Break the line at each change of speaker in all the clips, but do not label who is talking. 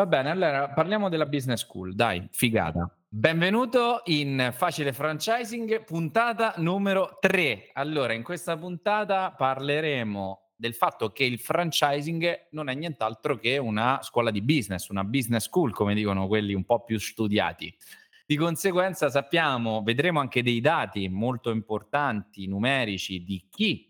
Va bene, allora parliamo della business school, dai, figata. Benvenuto in Facile Franchising, puntata numero 3. Allora, in questa puntata parleremo del fatto che il franchising non è nient'altro che una scuola di business, una business school, come dicono quelli un po' più studiati. Di conseguenza sappiamo, vedremo anche dei dati molto importanti, numerici, di chi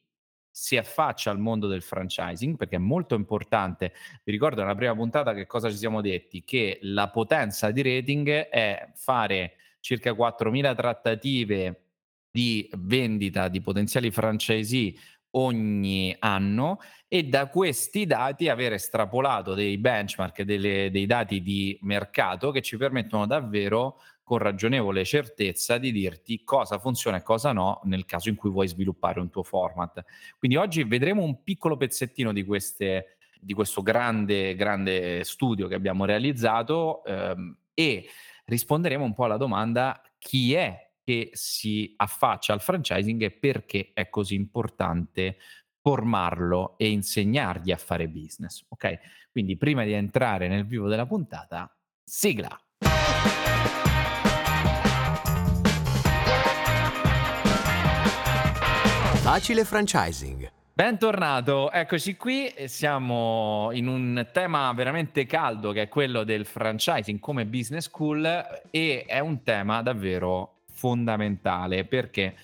si affaccia al mondo del franchising, perché è molto importante. Vi ricordo nella prima puntata che cosa ci siamo detti? Che la potenza di rating è fare circa 4.000 trattative di vendita di potenziali franchisee ogni anno e da questi dati avere estrapolato dei benchmark, delle, dei dati di mercato che ci permettono davvero con ragionevole certezza di dirti cosa funziona e cosa no nel caso in cui vuoi sviluppare un tuo format. Quindi oggi vedremo un piccolo pezzettino di, queste, di questo grande, grande studio che abbiamo realizzato ehm, e risponderemo un po' alla domanda chi è che si affaccia al franchising e perché è così importante formarlo e insegnargli a fare business. Ok? Quindi prima di entrare nel vivo della puntata, sigla.
Facile franchising.
Bentornato, eccoci qui, siamo in un tema veramente caldo che è quello del franchising come business school e è un tema davvero fondamentale. Perché?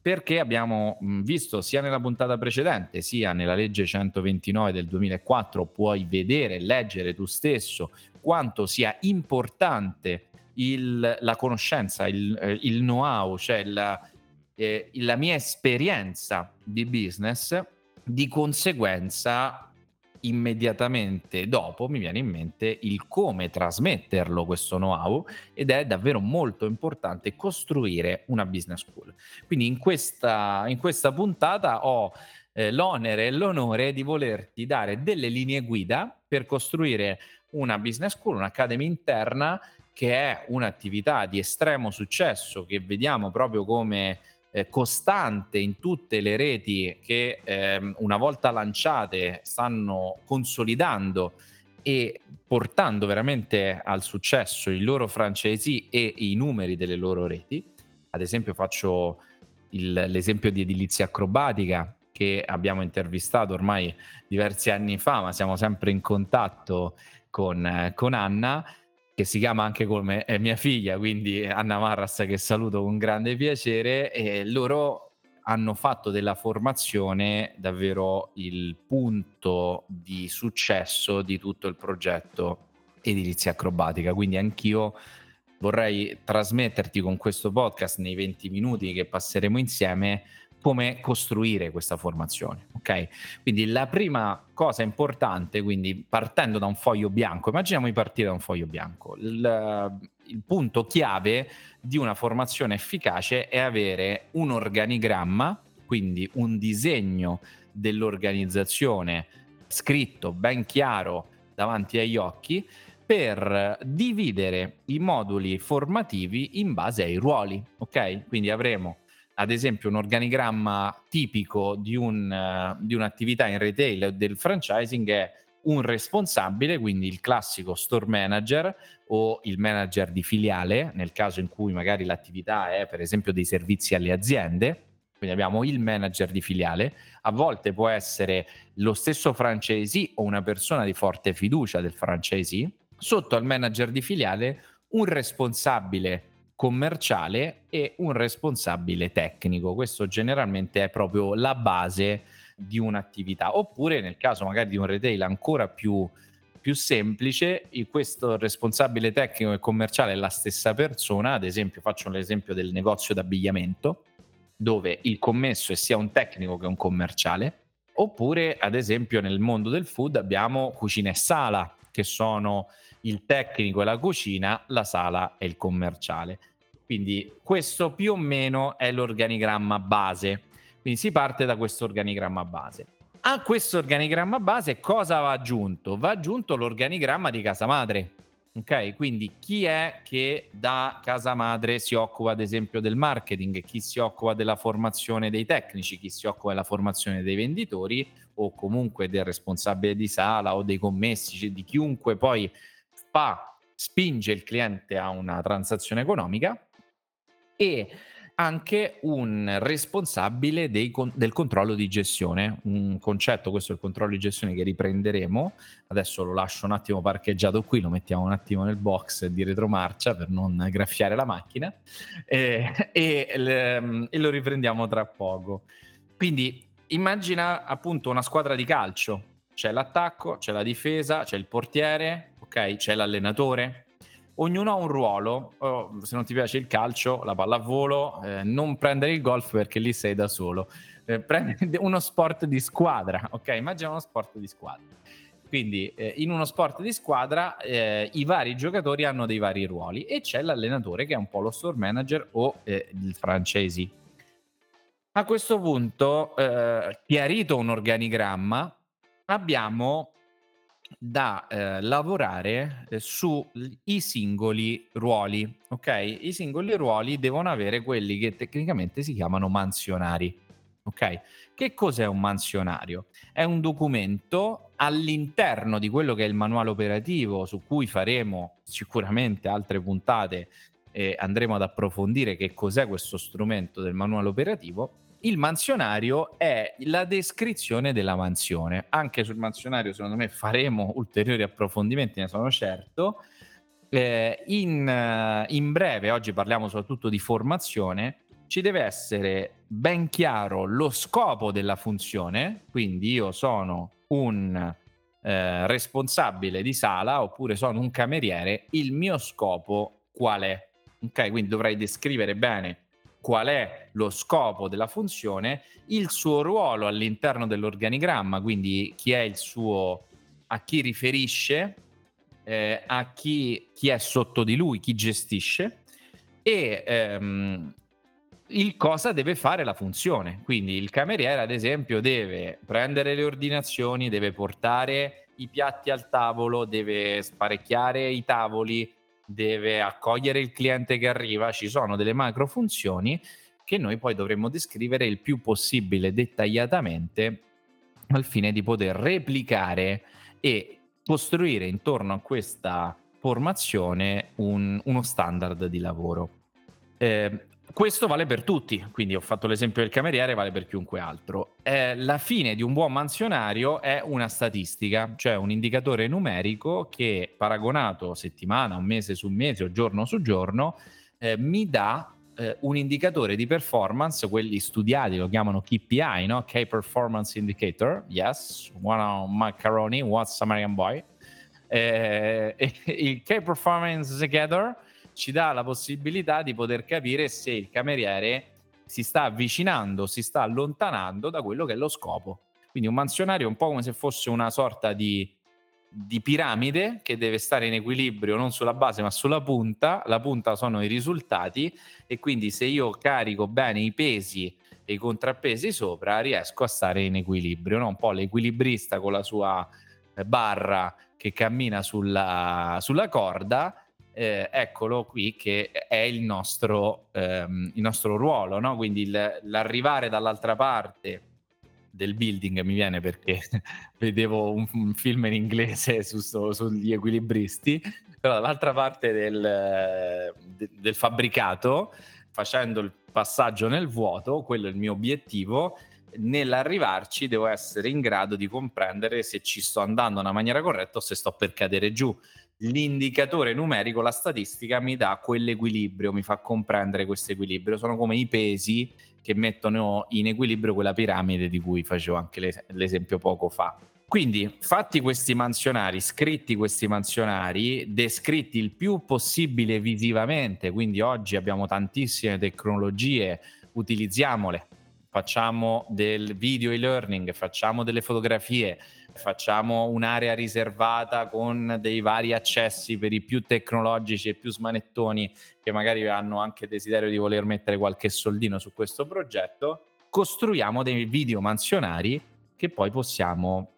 Perché abbiamo visto sia nella puntata precedente sia nella legge 129 del 2004 puoi vedere, leggere tu stesso quanto sia importante il, la conoscenza, il, eh, il know-how, cioè la, eh, la mia esperienza di business, di conseguenza immediatamente dopo mi viene in mente il come trasmetterlo questo know-how ed è davvero molto importante costruire una business school. Quindi in questa, in questa puntata ho eh, l'onere e l'onore di volerti dare delle linee guida per costruire una business school, un'academy interna che è un'attività di estremo successo che vediamo proprio come eh, costante in tutte le reti che ehm, una volta lanciate stanno consolidando e portando veramente al successo i loro francesi e i numeri delle loro reti. Ad esempio faccio il, l'esempio di edilizia acrobatica che abbiamo intervistato ormai diversi anni fa, ma siamo sempre in contatto con, eh, con Anna che si chiama anche come è mia figlia, quindi Anna Marras che saluto con grande piacere e loro hanno fatto della formazione davvero il punto di successo di tutto il progetto edilizia acrobatica, quindi anch'io vorrei trasmetterti con questo podcast nei 20 minuti che passeremo insieme come costruire questa formazione. Ok? Quindi la prima cosa importante, quindi partendo da un foglio bianco, immaginiamo di partire da un foglio bianco. Il, il punto chiave di una formazione efficace è avere un organigramma, quindi un disegno dell'organizzazione scritto ben chiaro davanti agli occhi per dividere i moduli formativi in base ai ruoli, ok? Quindi avremo ad esempio un organigramma tipico di, un, uh, di un'attività in retail del franchising è un responsabile, quindi il classico store manager o il manager di filiale, nel caso in cui magari l'attività è per esempio dei servizi alle aziende, quindi abbiamo il manager di filiale, a volte può essere lo stesso franchisee o una persona di forte fiducia del franchisee, sotto al manager di filiale un responsabile commerciale e un responsabile tecnico. Questo generalmente è proprio la base di un'attività. Oppure nel caso magari di un retail ancora più, più semplice, questo responsabile tecnico e commerciale è la stessa persona. Ad esempio, faccio l'esempio del negozio d'abbigliamento, dove il commesso è sia un tecnico che un commerciale. Oppure, ad esempio, nel mondo del food abbiamo cucina e sala, che sono il tecnico e la cucina, la sala e il commerciale. Quindi questo più o meno è l'organigramma base. Quindi si parte da questo organigramma base. A questo organigramma base cosa va aggiunto? Va aggiunto l'organigramma di casa madre. Ok, quindi chi è che da casa madre si occupa ad esempio del marketing, chi si occupa della formazione dei tecnici, chi si occupa della formazione dei venditori o comunque del responsabile di sala o dei commessi, di chiunque poi fa, spinge il cliente a una transazione economica e anche un responsabile dei del controllo di gestione, un concetto, questo è il controllo di gestione che riprenderemo, adesso lo lascio un attimo parcheggiato qui, lo mettiamo un attimo nel box di retromarcia per non graffiare la macchina eh, e, e, e lo riprendiamo tra poco. Quindi immagina appunto una squadra di calcio, c'è l'attacco, c'è la difesa, c'è il portiere, ok, c'è l'allenatore, ognuno ha un ruolo. Oh, se non ti piace il calcio, la pallavolo, eh, non prendere il golf perché lì sei da solo. Eh, prendi uno sport di squadra, ok? Immagina uno sport di squadra. Quindi eh, in uno sport di squadra eh, i vari giocatori hanno dei vari ruoli e c'è l'allenatore che è un po' lo store manager o eh, il francesi. A questo punto, eh, chiarito un organigramma, abbiamo da eh, lavorare eh, sui singoli ruoli, ok? I singoli ruoli devono avere quelli che tecnicamente si chiamano mansionari, ok? Che cos'è un mansionario? È un documento all'interno di quello che è il manuale operativo su cui faremo sicuramente altre puntate e andremo ad approfondire che cos'è questo strumento del manuale operativo il mansionario è la descrizione della mansione. Anche sul mansionario, secondo me, faremo ulteriori approfondimenti, ne sono certo. Eh, in, eh, in breve, oggi parliamo soprattutto di formazione, ci deve essere ben chiaro lo scopo della funzione, quindi io sono un eh, responsabile di sala oppure sono un cameriere, il mio scopo qual è? Ok, quindi dovrei descrivere bene qual è lo scopo della funzione, il suo ruolo all'interno dell'organigramma, quindi chi è il suo, a chi riferisce, eh, a chi, chi, è sotto di lui, chi gestisce e ehm, il cosa deve fare la funzione. Quindi il cameriere, ad esempio, deve prendere le ordinazioni, deve portare i piatti al tavolo, deve sparecchiare i tavoli, deve accogliere il cliente che arriva, ci sono delle macro funzioni che noi poi dovremmo descrivere il più possibile dettagliatamente al fine di poter replicare e costruire intorno a questa formazione un, uno standard di lavoro. Eh, questo vale per tutti, quindi ho fatto l'esempio del cameriere, vale per chiunque altro. Eh, la fine di un buon mansionario è una statistica, cioè un indicatore numerico che paragonato settimana, un mese su mese o giorno su giorno eh, mi dà eh, un indicatore di performance, quelli studiati lo chiamano KPI, no? Key Performance Indicator, yes, one on macaroni, what's American boy. Eh, il Key Performance Indicator ci dà la possibilità di poter capire se il cameriere si sta avvicinando, si sta allontanando da quello che è lo scopo. Quindi un mansionario è un po' come se fosse una sorta di, di piramide che deve stare in equilibrio non sulla base ma sulla punta. La punta sono i risultati e quindi se io carico bene i pesi e i contrappesi sopra riesco a stare in equilibrio. No? Un po' l'equilibrista con la sua barra che cammina sulla, sulla corda eh, eccolo qui che è il nostro, ehm, il nostro ruolo, no? quindi il, l'arrivare dall'altra parte del building mi viene perché vedevo un, un, film in inglese su, su, sugli equilibristi, però dall'altra parte del, de, del fabbricato, facendo il passaggio nel vuoto, quello è il mio obiettivo, nell'arrivarci devo essere in grado di comprendere se ci sto andando nella maniera corretta o se sto per cadere giù l'indicatore numerico, la statistica mi dà quell'equilibrio, mi fa comprendere questo equilibrio. Sono come i pesi che mettono in equilibrio quella piramide di cui facevo anche l'esempio poco fa. Quindi, fatti questi mansionari, scritti questi mansionari, descritti il più possibile visivamente, quindi oggi abbiamo tantissime tecnologie, utilizziamole, facciamo del video e-learning, facciamo delle fotografie, facciamo un'area riservata con dei vari accessi per i più tecnologici e più smanettoni che magari hanno anche desiderio di voler mettere qualche soldino su questo progetto, costruiamo dei video mansionari che poi possiamo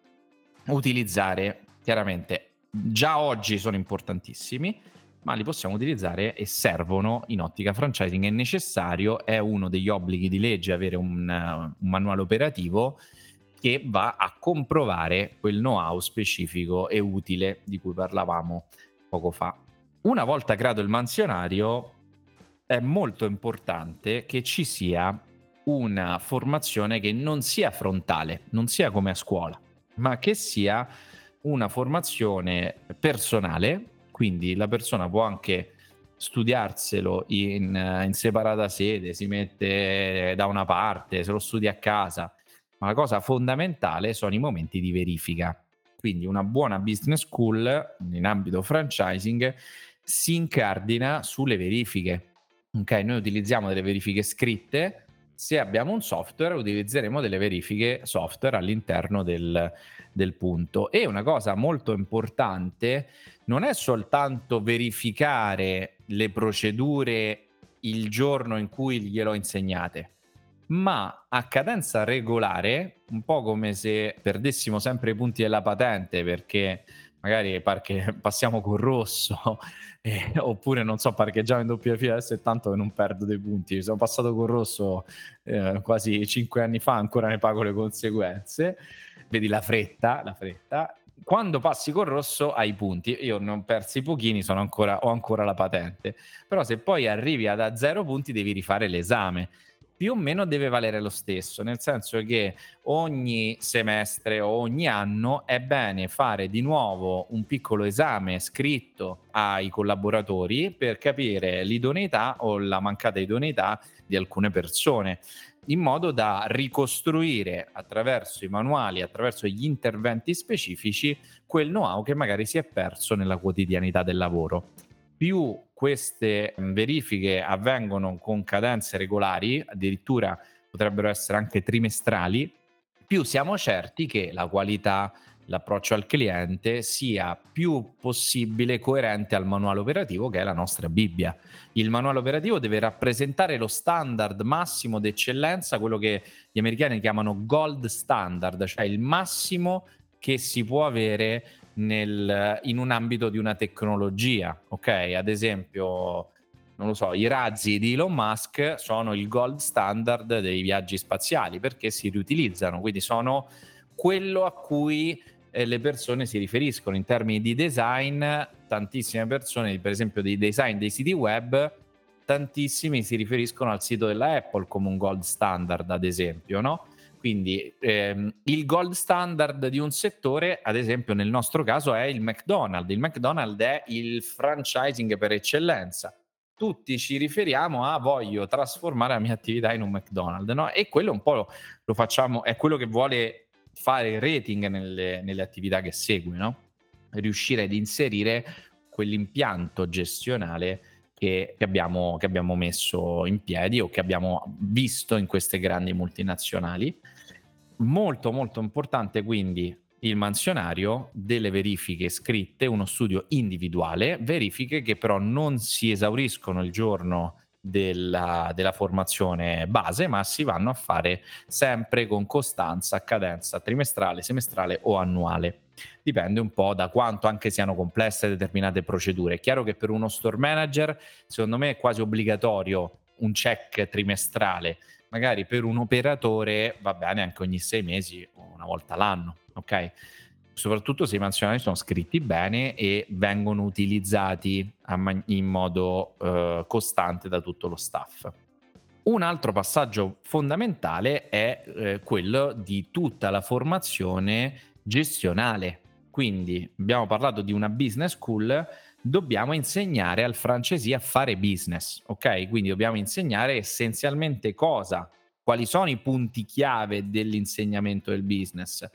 utilizzare chiaramente. Già oggi sono importantissimi ma li possiamo utilizzare e servono in ottica franchising è necessario è uno degli obblighi di legge avere un, un manuale operativo che va a comprovare quel know-how specifico e utile di cui parlavamo poco fa. Una volta creato il mansionario, è molto importante che ci sia una formazione che non sia frontale, non sia come a scuola, ma che sia una formazione personale, quindi la persona può anche studiarselo in, in, separata sede, si mette da una parte, se lo studia a casa, ma la cosa fondamentale sono i momenti di verifica. Quindi una buona business school in ambito franchising si incardina sulle verifiche. Ok, noi utilizziamo delle verifiche scritte, se abbiamo un software utilizzeremo delle verifiche software all'interno del, del punto. E una cosa molto importante non è soltanto verificare le procedure il giorno in cui glielo insegnate, ma a cadenza regolare, un po' come se perdessimo sempre i punti della patente perché magari parche, passiamo col rosso eh, oppure non so parcheggiamo in doppia fila adesso è tanto che non perdo dei punti sono passato col rosso eh, quasi cinque anni fa ancora ne pago le conseguenze vedi la fretta la fretta quando passi col rosso hai punti. Io ne ho persi pochini, ancora, ho ancora la patente. Però se poi arrivi ad a zero punti devi rifare l'esame. Più o meno deve valere lo stesso, nel senso che ogni semestre o ogni anno è bene fare di nuovo un piccolo esame scritto ai collaboratori per capire l'idoneità o la mancata idoneità di alcune persone in modo da ricostruire attraverso i manuali, attraverso gli interventi specifici, quel know-how che magari si è perso nella quotidianità del lavoro. Più queste verifiche avvengono con cadenze regolari, addirittura potrebbero essere anche trimestrali, più siamo certi che la qualità l'approccio al cliente sia più possibile coerente al manuale operativo che è la nostra Bibbia. Il manuale operativo deve rappresentare lo standard massimo d'eccellenza, quello che gli americani chiamano gold standard, cioè il massimo che si può avere nel, in un ambito di una tecnologia. Ok, ad esempio, non lo so, i razzi di Elon Musk sono il gold standard dei viaggi spaziali perché si riutilizzano, quindi sono quello a cui eh, le persone si riferiscono in termini di design, tantissime persone, per esempio dei design dei siti web, tantissimi si riferiscono al sito della Apple come un gold standard, ad esempio, no? Quindi ehm, il gold standard di un settore, ad esempio nel nostro caso, è il McDonald's. Il McDonald's è il franchising per eccellenza. Tutti ci riferiamo a voglio trasformare la mia attività in un McDonald's, no? E quello un po' lo, lo facciamo, è quello che vuole fare rating nelle, nelle attività che segue, no? riuscire ad inserire quell'impianto gestionale che, che, abbiamo, che abbiamo messo in piedi o che abbiamo visto in queste grandi multinazionali. Molto molto importante quindi il mansionario, delle verifiche scritte, uno studio individuale, verifiche che però non si esauriscono il giorno della, della, formazione base, ma si vanno a fare sempre con costanza, cadenza trimestrale, semestrale o annuale. Dipende un po' da quanto anche siano complesse determinate procedure. È chiaro che per uno store manager, secondo me, è quasi obbligatorio un check trimestrale. Magari per un operatore va bene anche ogni sei mesi o una volta l'anno, ok? soprattutto se i mansionari sono scritti bene e vengono utilizzati in modo eh, costante da tutto lo staff. Un altro passaggio fondamentale è eh, quello di tutta la formazione gestionale. Quindi abbiamo parlato di una business school, dobbiamo insegnare al francesi a fare business, ok? Quindi dobbiamo insegnare essenzialmente cosa, quali sono i punti chiave dell'insegnamento del business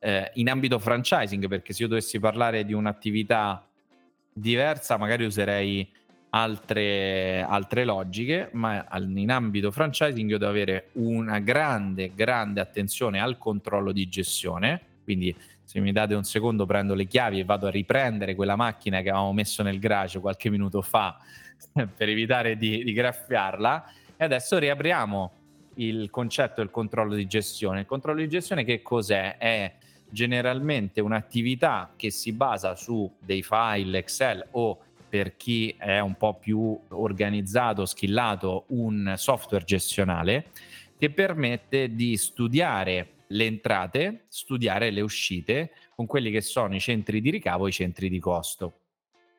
eh, in ambito franchising, perché se io dovessi parlare di un'attività diversa, magari userei altre, altre logiche, ma in ambito franchising io devo avere una grande, grande attenzione al controllo di gestione. Quindi, se mi date un secondo, prendo le chiavi e vado a riprendere quella macchina che avevamo messo nel garage qualche minuto fa per evitare di, di graffiarla. E adesso riapriamo il concetto del controllo di gestione. Il controllo di gestione che cos'è? È generalmente un'attività che si basa su dei file Excel o per chi è un po' più organizzato, skillato, un software gestionale che permette di studiare le entrate, studiare le uscite con quelli che sono i centri di ricavo e i centri di costo.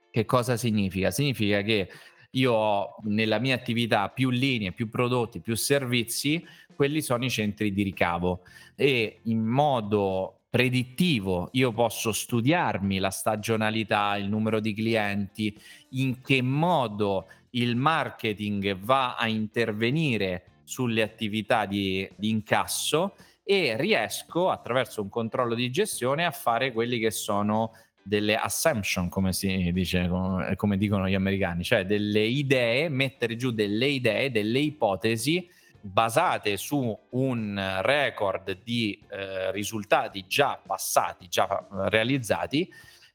Che cosa significa? Significa che io ho nella mia attività più linee, più prodotti, più servizi, quelli sono i centri di ricavo e in modo predittivo io posso studiarmi la stagionalità, il numero di clienti, in che modo il marketing va a intervenire sulle attività di, di incasso e riesco attraverso un controllo di gestione a fare quelli che sono delle assumption, come si dice, come dicono gli americani, cioè delle idee, mettere giù delle idee, delle ipotesi basate su un record di eh, risultati già passati, già realizzati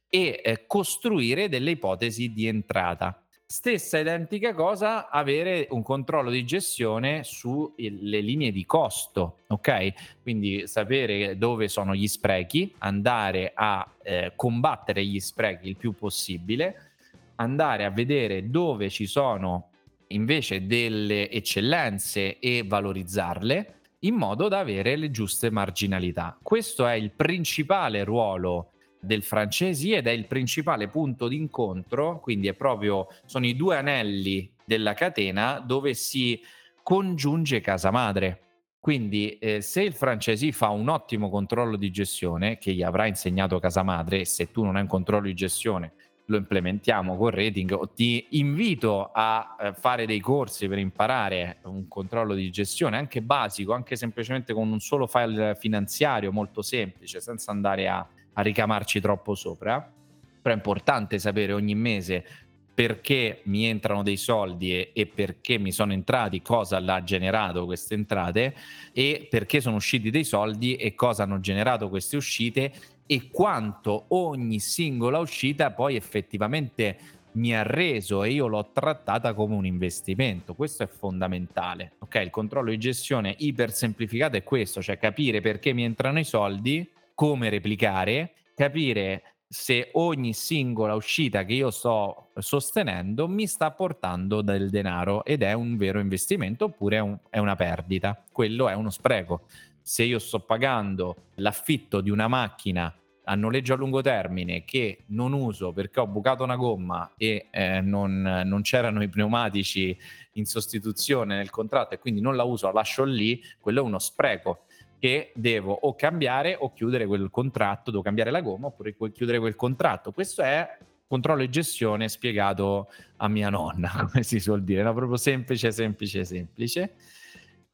e eh, costruire delle ipotesi di entrata. Stessa identica cosa avere un controllo di gestione sulle linee di costo, ok? Quindi sapere dove sono gli sprechi, andare a eh, combattere gli sprechi il più possibile, andare a vedere dove ci sono invece delle eccellenze e valorizzarle in modo da avere le giuste marginalità. Questo è il principale ruolo del francesi ed è il principale punto d'incontro, quindi è proprio sono i due anelli della catena dove si congiunge casa madre. Quindi eh, se il francesi fa un ottimo controllo di gestione che gli avrà insegnato casa madre, se tu non hai un controllo di gestione lo implementiamo con rating, ti invito a eh, fare dei corsi per imparare un controllo di gestione anche basico, anche semplicemente con un solo file finanziario molto semplice, senza andare a a ricamarci troppo sopra, però è importante sapere ogni mese perché mi entrano dei soldi e, e, perché mi sono entrati, cosa l'ha generato queste entrate e perché sono usciti dei soldi e cosa hanno generato queste uscite e quanto ogni singola uscita poi effettivamente mi ha reso e io l'ho trattata come un investimento. Questo è fondamentale. Ok, il controllo di gestione iper semplificato è questo, cioè capire perché mi entrano i soldi come replicare, capire se ogni singola uscita che io sto sostenendo mi sta portando del denaro ed è un vero investimento oppure è, un, è una perdita. Quello è uno spreco. Se io sto pagando l'affitto di una macchina a noleggio a lungo termine che non uso perché ho bucato una gomma e eh, non, non, c'erano i pneumatici in sostituzione nel contratto e quindi non la uso, la lascio lì, quello è uno spreco che devo o cambiare o chiudere quel contratto, devo cambiare la gomma oppure chiudere quel contratto. Questo è controllo e gestione spiegato a mia nonna, come si suol dire, no? proprio semplice, semplice, semplice.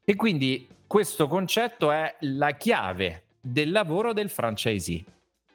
E quindi questo concetto è la chiave del lavoro del franchisee.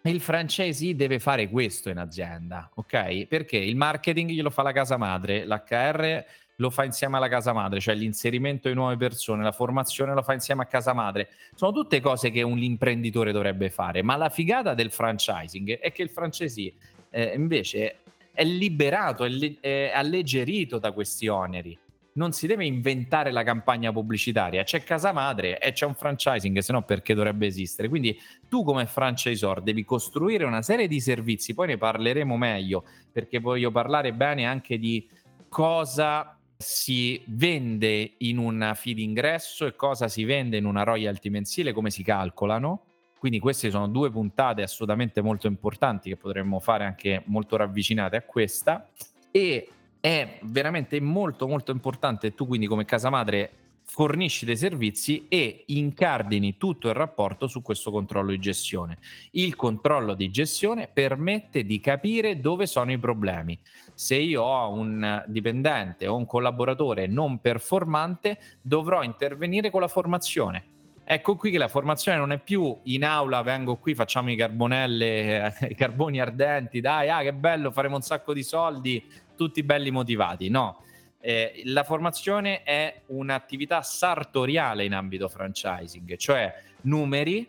Il franchisee deve fare questo in azienda, ok? Perché il marketing glielo fa la casa madre, l'HR lo fa insieme alla casa madre, cioè l'inserimento di nuove persone, la formazione lo fa insieme a casa madre. Sono tutte cose che un imprenditore dovrebbe fare, ma la figata del franchising è che il franchisee eh, invece è liberato, è, è alleggerito da questi oneri. Non si deve inventare la campagna pubblicitaria, c'è casa madre e c'è un franchising, se no perché dovrebbe esistere? Quindi tu come franchisor devi costruire una serie di servizi, poi ne parleremo meglio, perché voglio parlare bene anche di cosa si vende in una fee d'ingresso e cosa si vende in una royalty mensile, come si calcolano. Quindi queste sono due puntate assolutamente molto importanti che potremmo fare anche molto ravvicinate a questa. E è veramente molto molto importante tu quindi come casa madre fornisci dei servizi e incardini tutto il rapporto su questo controllo di gestione. Il controllo di gestione permette di capire dove sono i problemi. Se io ho un dipendente o un collaboratore non performante, dovrò intervenire con la formazione. Ecco qui che la formazione non è più in aula, vengo qui, facciamo i carbonelle, i carboni ardenti, dai, ah che bello, faremo un sacco di soldi, tutti belli motivati. No, eh, la formazione è un'attività sartoriale in ambito franchising, cioè numeri,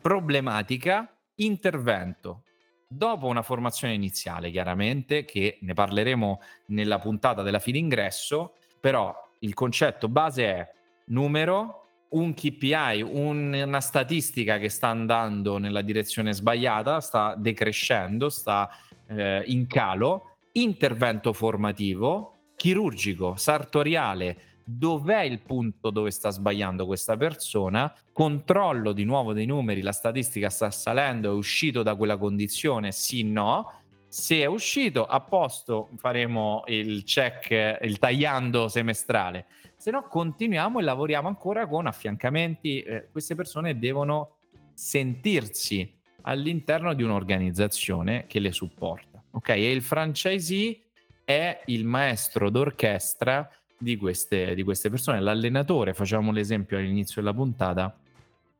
problematica, intervento. Dopo una formazione iniziale, chiaramente, che ne parleremo nella puntata della fine ingresso, però il concetto base è numero, un KPI, un, una statistica che sta andando nella direzione sbagliata, sta decrescendo, sta eh, in calo, intervento formativo, chirurgico, sartoriale, dov'è il punto dove sta sbagliando questa persona, controllo di nuovo dei numeri, la statistica sta salendo, è uscito da quella condizione, sì, no, Se è uscito, a posto, faremo il check, il tagliando semestrale. Se no, continuiamo e lavoriamo ancora con affiancamenti. Eh, queste persone devono sentirsi all'interno di un'organizzazione che le supporta. Ok? E il franchisee è il maestro d'orchestra di queste, di queste persone, l'allenatore, facciamo l'esempio all'inizio della puntata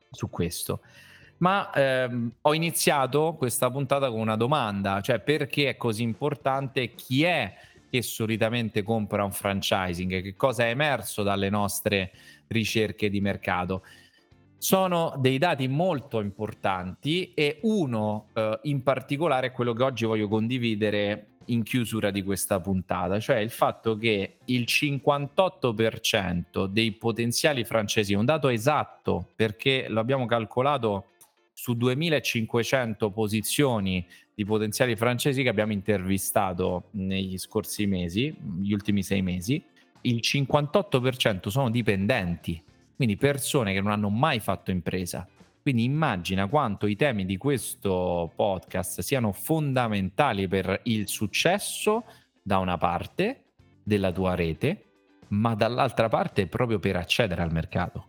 su questo. Ma ehm, ho iniziato questa puntata con una domanda, cioè perché è così importante chi è che solitamente compra un franchising, che cosa è emerso dalle nostre ricerche di mercato. Sono dei dati molto importanti e uno eh, in particolare è quello che oggi voglio condividere in chiusura di questa puntata, cioè il fatto che il 58% dei potenziali francesi, un dato esatto perché lo abbiamo calcolato su 2500 posizioni di potenziali francesi che abbiamo intervistato negli scorsi mesi, gli ultimi sei mesi, il 58% sono dipendenti, quindi persone che non hanno mai fatto impresa. Quindi immagina quanto i temi di questo podcast siano fondamentali per il successo da una parte della tua rete, ma dall'altra parte proprio per accedere al mercato.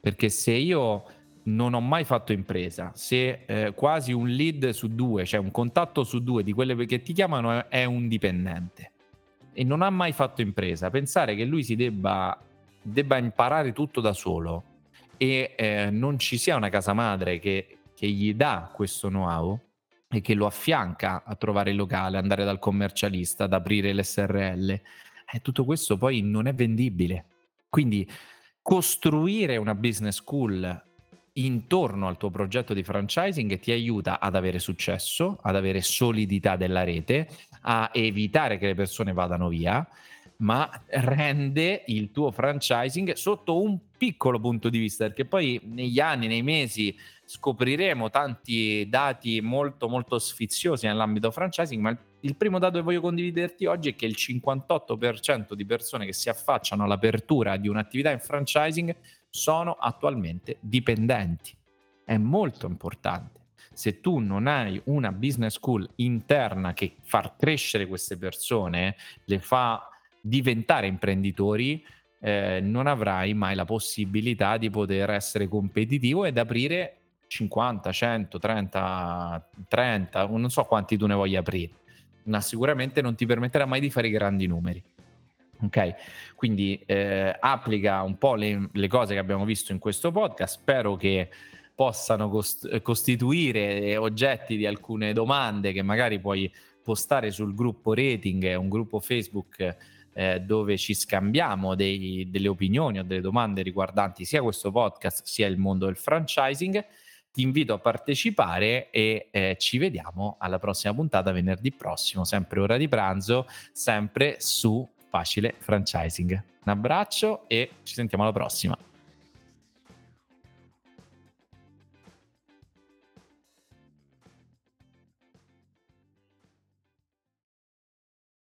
Perché se io non ho mai fatto impresa, se eh, quasi un lead su due, cioè un contatto su due di quelle che ti chiamano è un dipendente e non ha mai fatto impresa, pensare che lui si debba, debba imparare tutto da solo e eh, non ci sia una casa madre che, che gli dà questo know-how e che lo affianca a trovare il locale, andare dal commercialista, ad aprire l'SRL, eh, tutto questo poi non è vendibile. Quindi costruire una business school intorno al tuo progetto di franchising ti aiuta ad avere successo, ad avere solidità della rete, a evitare che le persone vadano via, ma rende il tuo franchising sotto un piccolo punto di vista, perché poi negli anni, nei mesi scopriremo tanti dati molto molto sfiziosi nell'ambito franchising, ma il primo dato che voglio condividerti oggi è che il 58% di persone che si affacciano all'apertura di un'attività in franchising sono attualmente dipendenti. È molto importante. Se tu non hai una business school interna che fa crescere queste persone, le fa diventare imprenditori, eh, non avrai mai la possibilità di poter essere competitivo ed aprire 50, 100, 30, 30, non so quanti tu ne voglia aprire, ma sicuramente non ti permetterà mai di fare grandi numeri. Ok, quindi eh, applica un po' le, le, cose che abbiamo visto in questo podcast. Spero che possano cost- costituire oggetti di alcune domande che magari puoi postare sul gruppo rating, un gruppo Facebook eh, dove ci scambiamo dei, delle opinioni o delle domande riguardanti sia questo podcast sia il mondo del franchising. Ti invito a partecipare e eh, ci vediamo alla prossima puntata venerdì prossimo, sempre ora di pranzo, sempre su facile franchising. Un abbraccio e ci sentiamo alla prossima.